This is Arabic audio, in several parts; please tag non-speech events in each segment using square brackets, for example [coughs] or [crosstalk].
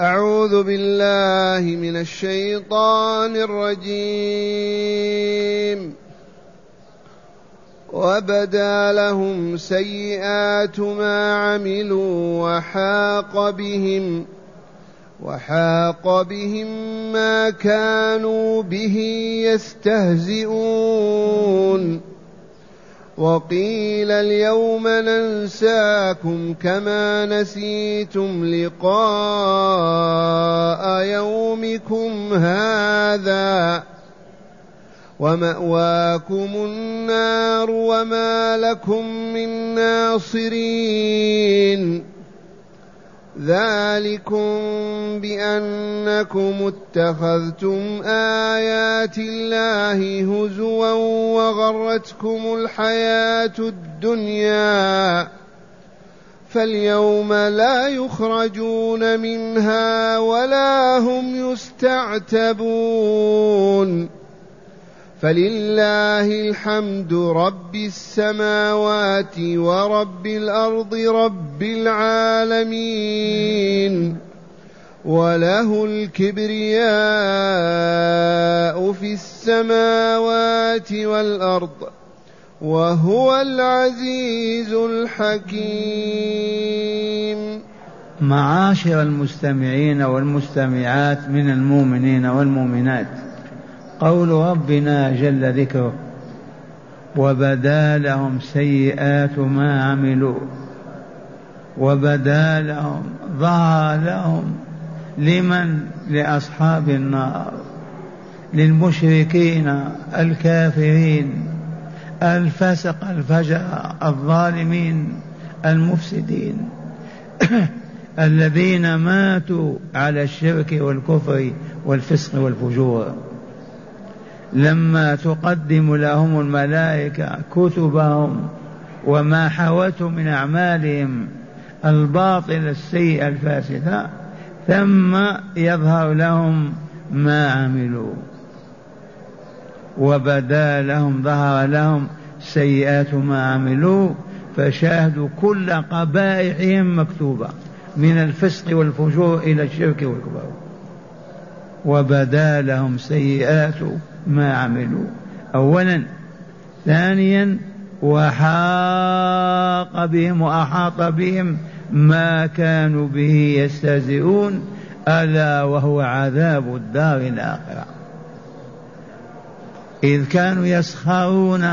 أعوذ بالله من الشيطان الرجيم. وبدا لهم سيئات ما عملوا وحاق بهم وحاق بهم ما كانوا به يستهزئون. وقيل اليوم ننساكم كما نسيتم لقاء يومكم هذا ومأواكم النار وما لكم من ناصرين ذلكم بأنكم اتخذتم آيات الله هزوا وغرتكم الحياة الدنيا فاليوم لا يخرجون منها ولا هم يستعتبون فلله الحمد رب السماوات ورب الأرض رب العالمين وله الكبرياء في السماوات والارض وهو العزيز الحكيم معاشر المستمعين والمستمعات من المؤمنين والمؤمنات. قول ربنا جل ذكره وبدا لهم سيئات ما عملوا وبدا لهم ظهر لهم لمن؟ لأصحاب النار للمشركين الكافرين الفسق الفجر الظالمين المفسدين [clears throat] الذين ماتوا على الشرك والكفر والفسق والفجور. لما تقدم لهم الملائكة كتبهم وما حوته من أعمالهم الباطل السيئة الفاسدة ثم يظهر لهم ما عملوا. وبدا لهم ظهر لهم سيئات ما عملوا فشاهدوا كل قبائحهم مكتوبة من الفسق والفجور إلى الشرك والكفر. وبدا لهم سيئات ما عملوا. أولا ثانيا وحاق بهم وأحاط بهم ما كانوا به يستهزئون ألا وهو عذاب الدار الآخرة. إذ كانوا يسخرون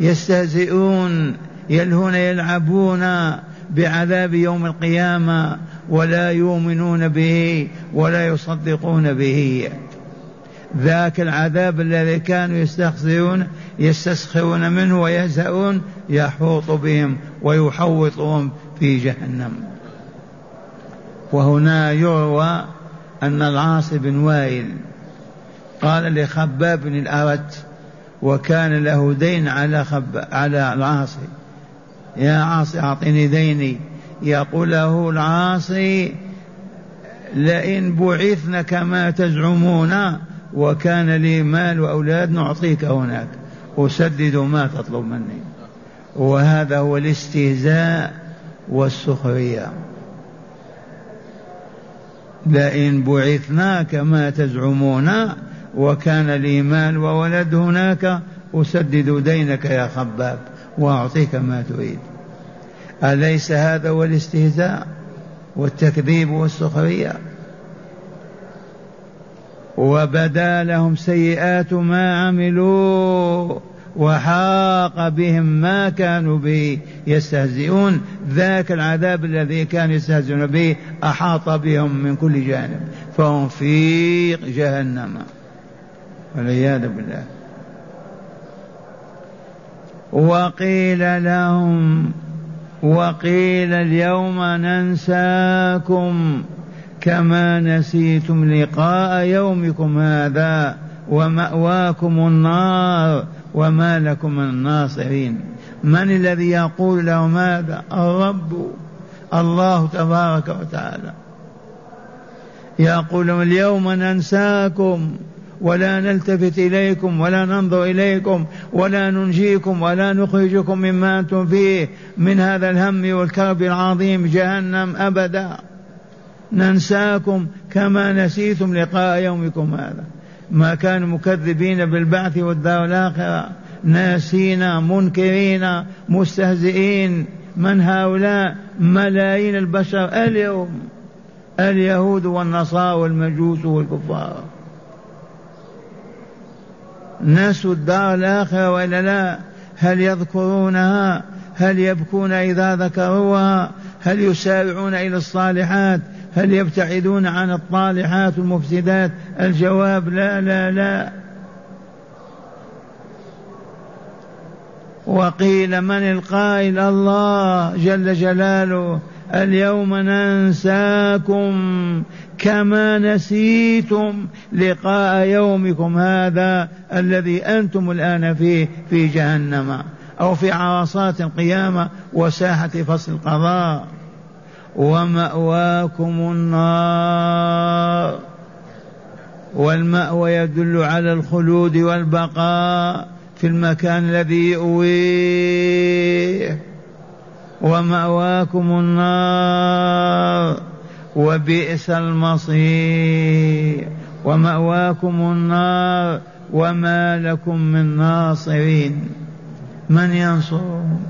يستهزئون يلهون يلعبون بعذاب يوم القيامة ولا يؤمنون به ولا يصدقون به. ذاك العذاب الذي كانوا يستخزئون يستسخرون منه ويزهؤون يحوط بهم ويحوطهم في جهنم. وهنا يروى أن العاص بن وائل قال لخباب بن الأرت وكان له دين على خب على العاصي. يا عاصي أعطني ديني. يقول له العاصي لئن بعثنا كما تزعمون وكان لي مال وأولاد نعطيك هناك. أسدد ما تطلب مني. وهذا هو الاستهزاء والسخرية. لئن بعثنا كما تزعمون وكان لي مال وولد هناك أسدد دينك يا خباب وأعطيك ما تريد. أليس هذا هو الاستهزاء والتكذيب والسخرية؟ وبدا لهم سيئات ما عملوا وحاق بهم ما كانوا به يستهزئون. ذاك العذاب الذي كانوا يستهزئون به أحاط بهم من كل جانب فهم في جهنم. والعياذ بالله. وقيل لهم وقيل اليوم ننساكم. كما نسيتم لقاء يومكم هذا ومأواكم النار وما لكم من الناصرين. من الذي يقول لهم هذا الرب. الله تبارك وتعالى. يقول اليوم ننساكم ولا نلتفت إليكم ولا ننظر إليكم ولا ننجيكم ولا نخرجكم مما أنتم فيه من هذا الهم والكرب العظيم جهنم أبدا. ننساكم كما نسيتم لقاء يومكم هذا. ما كانوا مكذبين بالبعث والدار الآخرة. ناسين منكرين مستهزئين. من هؤلاء؟ ملايين البشر اليوم. اليهود والنصارى والمجوس والكفار. نسوا الدار الآخرة وإلا لا؟ هل يذكرونها؟ هل يبكون إذا ذكروها؟ هل يسارعون إلى الصالحات؟ هل يبتعدون عن الطالحات المفسدات؟ الجواب لا لا لا. وقيل من القائل؟ الله جل جلاله. اليوم ننساكم كما نسيتم لقاء يومكم هذا الذي أنتم الآن فيه في جهنم أو في عرصات القيامة وساحة فصل القضاء. ومأواكم النار. والمأوى يدل على الخلود والبقاء في المكان الذي يؤويه. ومأواكم النار. وبئس المصير. ومأواكم النار. وما لكم من ناصرين. من ينصرهم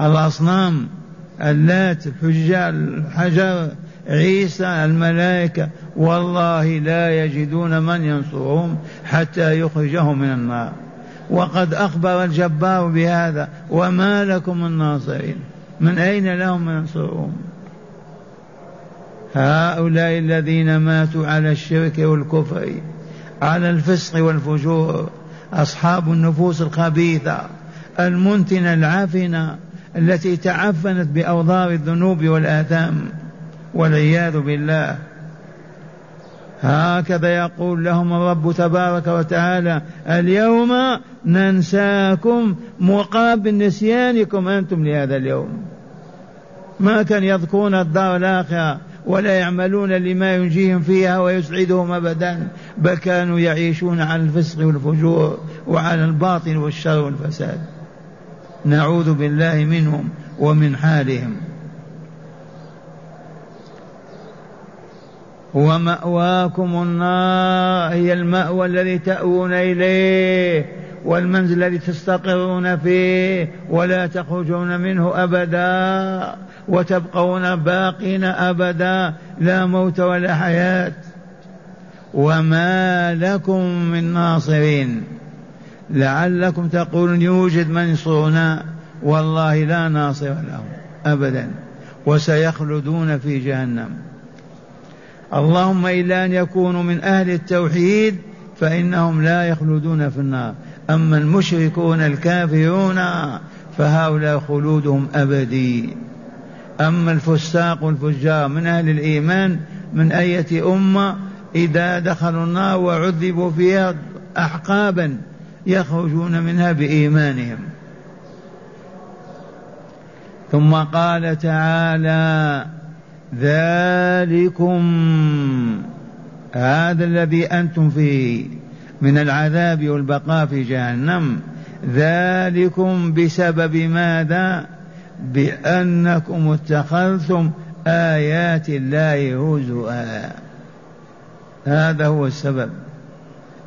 الأصنام. اللات الحجال الحجر عيسى الملائكة والله لا يجدون من ينصرهم حتى يخرجهم من النار. وقد أخبر الجبار بهذا وما لكم من ناصرين. من أين لهم ينصرون هؤلاء الذين ماتوا على الشرك والكفر على الفسق والفجور أصحاب النفوس الخبيثة المنتنة العفنة التي تعفنت بأوضار الذنوب والآثام والعياذ بالله. هكذا يقول لهم الرب تبارك وتعالى اليوم ننساكم مقابل نسيانكم أنتم لهذا اليوم. ما كان يذكرون الدار الآخرة ولا يعملون لما ينجيهم فيها ويسعدهم ابدا بل كانوا يعيشون على الفسق والفجور وعلى الباطل والشر والفساد. نعوذ بالله منهم ومن حالهم. ومأواكم النار هي المأوى الذي تأوون إليه والمنزل الذي تستقرون فيه ولا تخرجون منه أبدا وتبقون باقين أبدا لا موت ولا حياة. وما لكم من ناصرين. لعلكم تقولون يوجد من ينصرنا والله لا ناصر لهم أبدا وسيخلدون في جهنم. اللهم إلا أن يكونوا من أهل التوحيد فإنهم لا يخلدون في النار. أما المشركون الكافرون فهؤلاء خلودهم أبدي. أما الفساق والفجار من أهل الإيمان من أية أمة إذا دخلوا النار وعذبوا فيها أحقابا يخرجون منها بإيمانهم. ثم قال تعالى ذلكم هذا الذي أنتم فيه من العذاب والبقاء في جهنم. ذلكم بسبب ماذا؟ بأنكم اتخذتم آيات الله هزؤا. هذا هو السبب.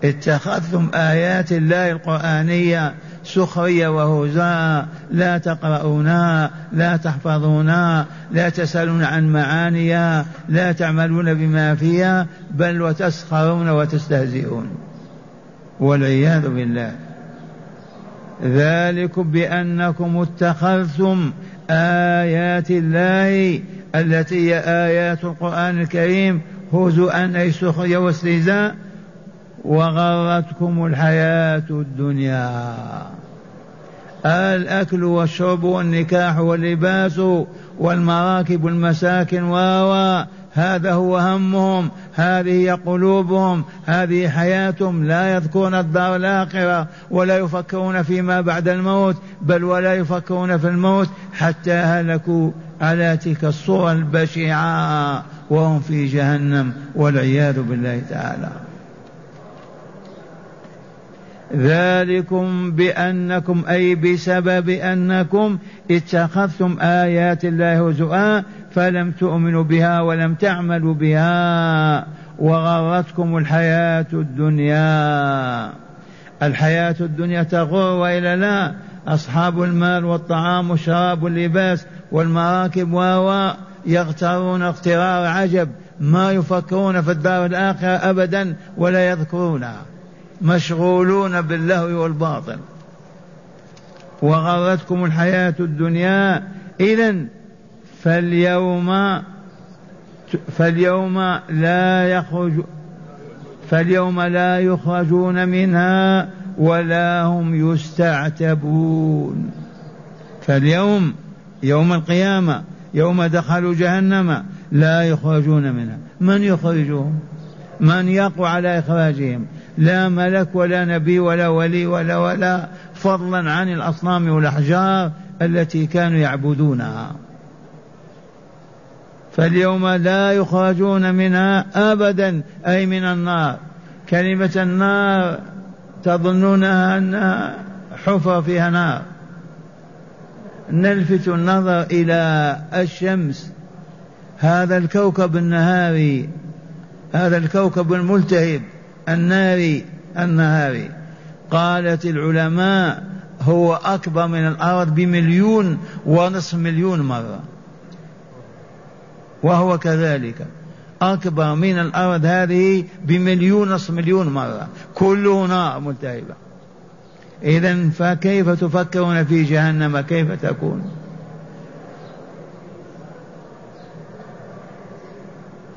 اتخذتم آيات الله القرآنية سخرية وهزاء لا تقرؤونها لا تحفظونها لا تسألون عن معانيها لا تعملون بما فيها بل وتسخرون وتستهزئون. والعياذ بالله. ذلك بأنكم اتخذتم آيات الله التي هي آيات القرآن الكريم هزؤا أي سخرية واستهزاء وغرتكم الحياة الدنيا. الأكل والشرب والنكاح واللباس والمراكب والمساكن و هذا هو همهم هذه قلوبهم هذه حياتهم. لا يذكرون الدار الآخرة ولا يفكرون فيما بعد الموت بل ولا يفكرون في الموت حتى هلكوا على تلك الصورة البشعة وهم في جهنم والعياذ بالله تعالى. ذلكم بأنكم أي بسبب أنكم اتخذتم آيات الله هزؤا فلم تؤمنوا بها ولم تعملوا بها وغرتكم الحياة الدنيا. الحياة الدنيا تغر وإلا لا. أصحاب المال والطعام والشراب واللباس والمراكب و يغترون اغترار عجب ما يفكرون في الدار الآخرة أبدا ولا يذكرونها. مشغولون باللهو والباطل. وغرتكم الحياة الدنيا. إذا فاليوم فاليوم لا يخرج فاليوم لا يخرجون منها ولا هم يستعتبون. فاليوم يوم القيامة يوم دخلوا جهنم لا يخرجون منها. من يخرجهم؟ من يقوى على إخراجهم؟ لا ملك ولا نبي ولا ولي ولا ولا فضلا عن الأصنام والأحجار التي كانوا يعبدونها. فاليوم لا يخرجون منها أبدا أي من النار. كلمة النار تظنونها أنها حفر فيها نار. نلفت النظر إلى الشمس. هذا الكوكب النهاري هذا الكوكب الملتهب. الناري النهاري قالت العلماء هو أكبر من الأرض بمليون ونصف مليون مرة. وهو كذلك. أكبر من الأرض هذه بمليون نصف مليون مرة. كله نار ملتهبة. إذا فكيف تفكرون في جهنم؟ كيف تكون؟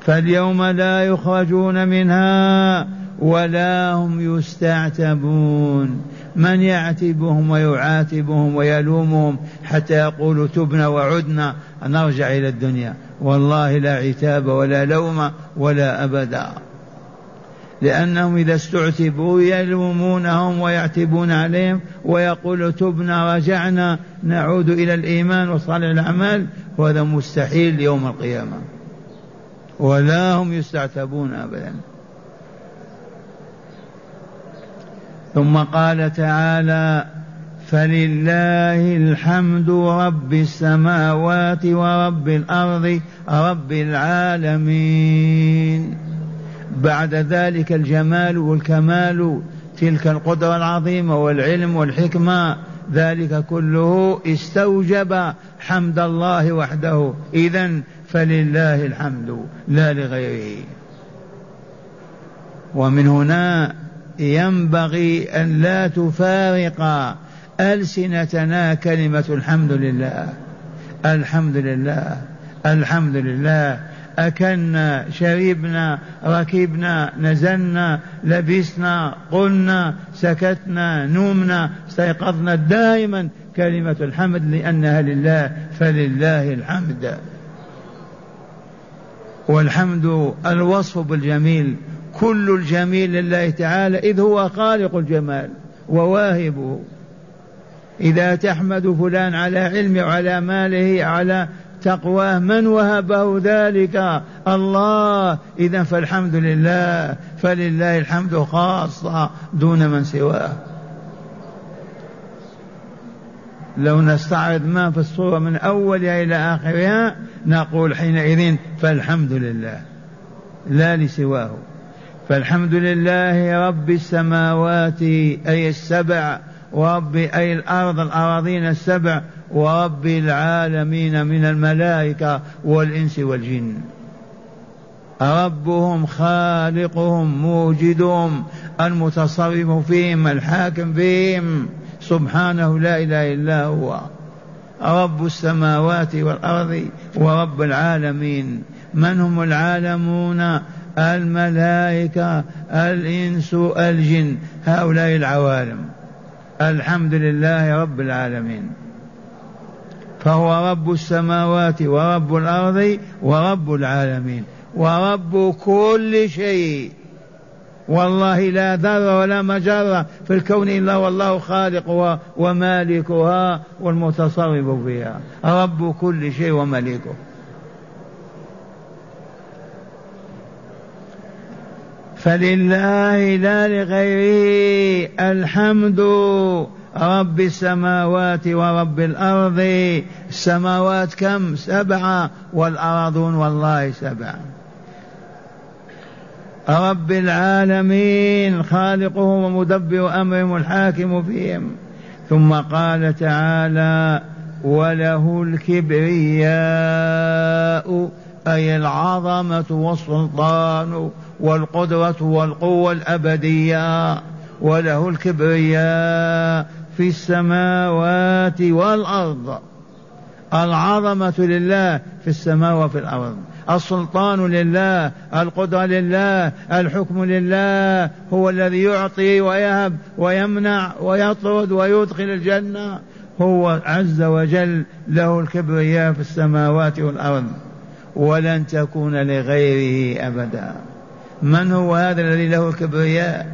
فاليوم لا يخرجون منها ولا هم يستعتبون. من يعتبهم ويعاتبهم ويلومهم حتى يقولوا تبنا وعدنا نرجع إلى الدنيا. والله لا عتاب ولا لوم ولا أبدا. لأنهم إذا استعتبوا يلومونهم ويعتبون عليهم ويقول تبنا رجعنا نعود إلى الإيمان وصالح الأعمال. وهذا مستحيل يوم القيامة. ولا هم يستعتبون أبدا. ثم قال تعالى فلله الحمد رب السماوات ورب الأرض رب العالمين. بعد ذلك الجمال والكمال تلك القدرة العظيمة والعلم والحكمة ذلك كله استوجب حمد الله وحده. اذا فلله الحمد لا لغيره. ومن هنا ينبغي أن لا تفارق ألسنتنا كلمة الحمد لله. الحمد لله. الحمد لله. أكلنا شربنا ركبنا نزلنا لبسنا قلنا سكتنا نمنا استيقظنا دائما كلمة الحمد لأنها لله فلله الحمد. والحمد الوصف بالجميل. كل الجميل لله تعالى إذ هو خالق الجمال وواهبه. إذا تحمد فلان على علمه وعلى ماله على تقواه من وهبه ذلك؟ الله. إذا فالحمد لله فلله الحمد خاصة دون من سواه. لو نستعرض ما في الصورة من أولها إلى آخرها نقول حينئذ فالحمد لله لا لسواه. فالحمد لله رب السماوات أي السبع ورب أي الأرض الأراضين السبع ورب العالمين من الملائكة والإنس والجن. ربهم خالقهم موجدهم المتصرف فيهم الحاكم فيهم. سبحانه لا إله إلا هو. رب السماوات والأرض ورب العالمين. من هم العالمون؟ الملائكة الإنس الجن هؤلاء العوالم. الحمد لله رب العالمين. فهو رب السماوات ورب الأرض ورب العالمين. ورب كل شيء. والله لا ذره ولا مجره في الكون إلا والله خالقها ومالكها والمتصرف فيها. رب كل شيء ومليكه. فلله لا لغيره الحمد رب السماوات ورب الأرض. السماوات كم؟ سبعة والأرضون والله سبعة. رب العالمين خالقهم ومدبر أمرهم الحاكم فيهم. ثم قال تعالى وله الكبرياء. أي العظمة والسلطان والقدرة والقوة الأبدية وله الكبرياء في السماوات والأرض. العظمة لله في السماء وفي الأرض. السلطان لله القدرة لله الحكم لله هو الذي يعطي ويهب ويمنع ويطرد ويدخل الجنة. هو عز وجل له الكبرياء في السماوات والأرض. ولن تكون لغيره أبدا. من هو هذا الذي له الكبرياء؟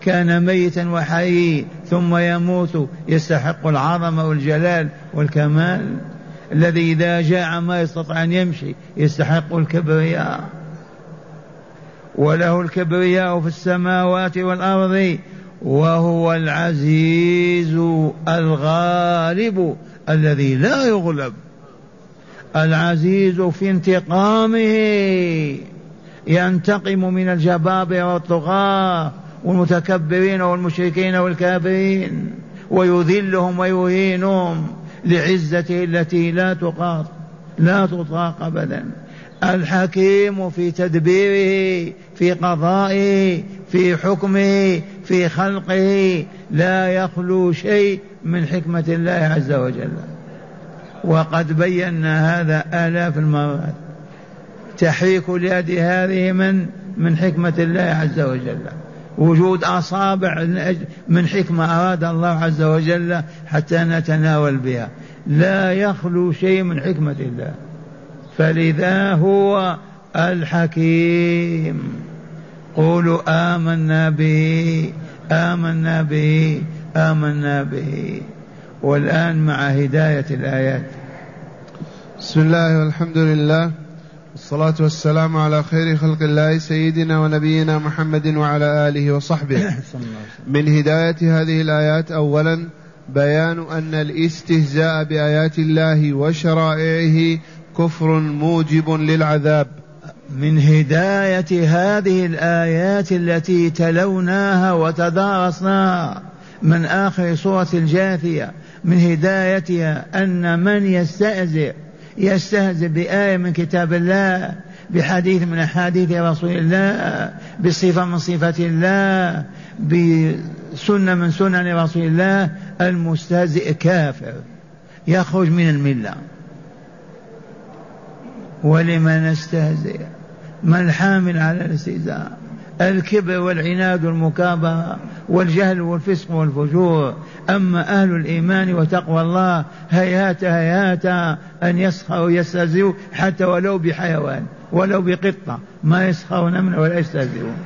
كان ميتا وحي ثم يموت يستحق العظمة والجلال والكمال. الذي إذا جاع ما يستطيع أن يمشي يستحق الكبرياء. وله الكبرياء في السماوات والأرض وهو العزيز الغالب الذي لا يغلب. العزيز في انتقامه ينتقم من الجبابرة والطغاة والمتكبرين والمشركين والكافرين ويذلهم ويهينهم لعزته التي لا تقاط لا تطاق ابدا. الحكيم في تدبيره في قضائه في حكمه في خلقه لا يخلو شيء من حكمة الله عز وجل. وقد بينا هذا آلاف المرات. تحريك اليد هذه من من حكمة الله عز وجل. وجود أصابع من حكمة أراد الله عز وجل حتى نتناول بها. لا يخلو شيء من حكمة الله. فلذا هو الحكيم. قولوا آمنا به آمنا به آمنا به. والآن مع هداية الآيات. بسم الله والحمد لله. والصلاة والسلام على خير خلق الله سيدنا ونبينا محمد وعلى آله وصحبه. [coughs] من هداية هذه الآيات أولا بيان أن الاستهزاء بآيات الله وشرائعه كفر موجب للعذاب. من هداية هذه الآيات التي تلوناها وتدارسناها من آخر سورة الجاثية من هدايتها أن من يستهزئ يستهزئ بآية من كتاب الله بحديث من أحاديث رسول الله بصفة من صفات الله بسنة من سنن رسول الله المستهزئ كافر يخرج من الملة. ولما نستهزئ ما الحامل على الاستهزاء؟ الكبر والعناد والمكابرة والجهل والفسق والفجور. أما أهل الإيمان وتقوى الله هيهات هيهات أن يسخروا يستهزئوا حتى ولو بحيوان ولو بقطة. ما يسخرون منه ولا يستهزئون.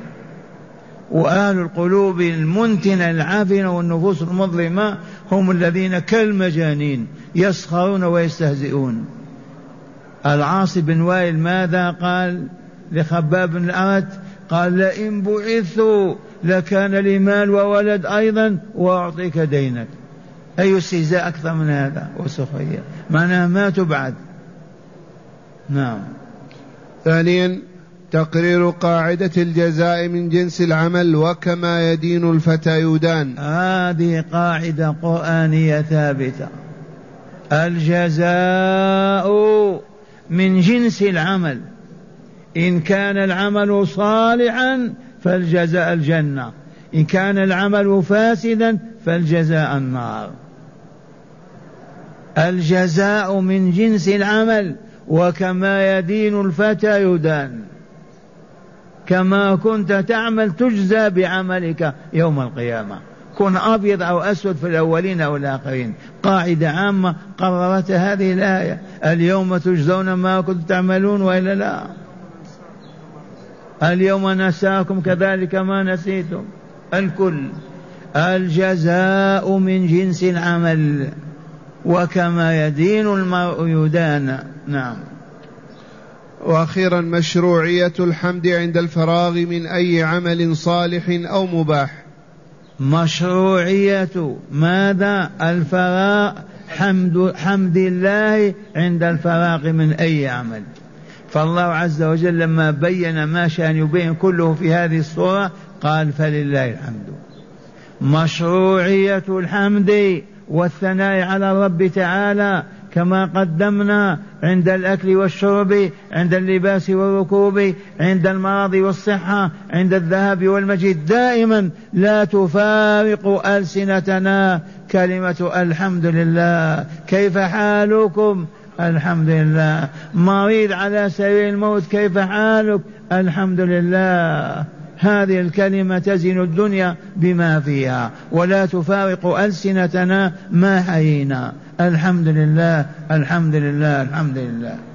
وأهل القلوب المنتنة العافنة والنفوس المظلمة هم الذين كالمجانين يسخرون ويستهزئون. العاص بن وائل ماذا قال لخباب بن الأرت قال لئن بعثت لكان لي مال وولد أيضا وأعطيك دينك. أي استهزاء أكثر من هذا وسخرية. معناها ما تبعد نعم. ثانيا تقرير قاعدة الجزاء من جنس العمل وكما يدين الفتى يدان هذه قاعدة قرآنية ثابتة. الجزاء من جنس العمل. إن كان العمل صالحا فالجزاء الجنة. إن كان العمل فاسدا فالجزاء النار. الجزاء من جنس العمل وكما يدين الفتى يدان. كما كنت تعمل تجزى بعملك يوم القيامة. كن أبيض أو أسود في الأولين أو الآخرين. قاعدة عامة قررت هذه الآية. اليوم تجزون ما كنتم تعملون وإلا لا. اليوم نساكم كذلك ما نسيتم. الكل. الجزاء من جنس العمل. وكما يدين المرء يدان نعم. وأخيرا مشروعية الحمد عند الفراغ من أي عمل صالح أو مباح. مشروعية ماذا؟ الفراغ حمد حمد الله عند الفراغ من أي عمل. فالله عز وجل لما بين ما شأن يبين كله في هذه الصورة قال فلله الحمد. مشروعية الحمد والثناء على الرب تعالى كما قدمنا عند الأكل والشرب عند اللباس والركوب عند المرض والصحة عند الذهاب والمجيد دائما لا تفارق ألسنتنا كلمة الحمد لله. كيف حالكم؟ الحمد لله مريض على سبيل الموت كيف حالك؟ الحمد لله هذه الكلمة تزن الدنيا بما فيها ولا تفارق ألسنتنا ما حيينا. الحمد لله الحمد لله الحمد لله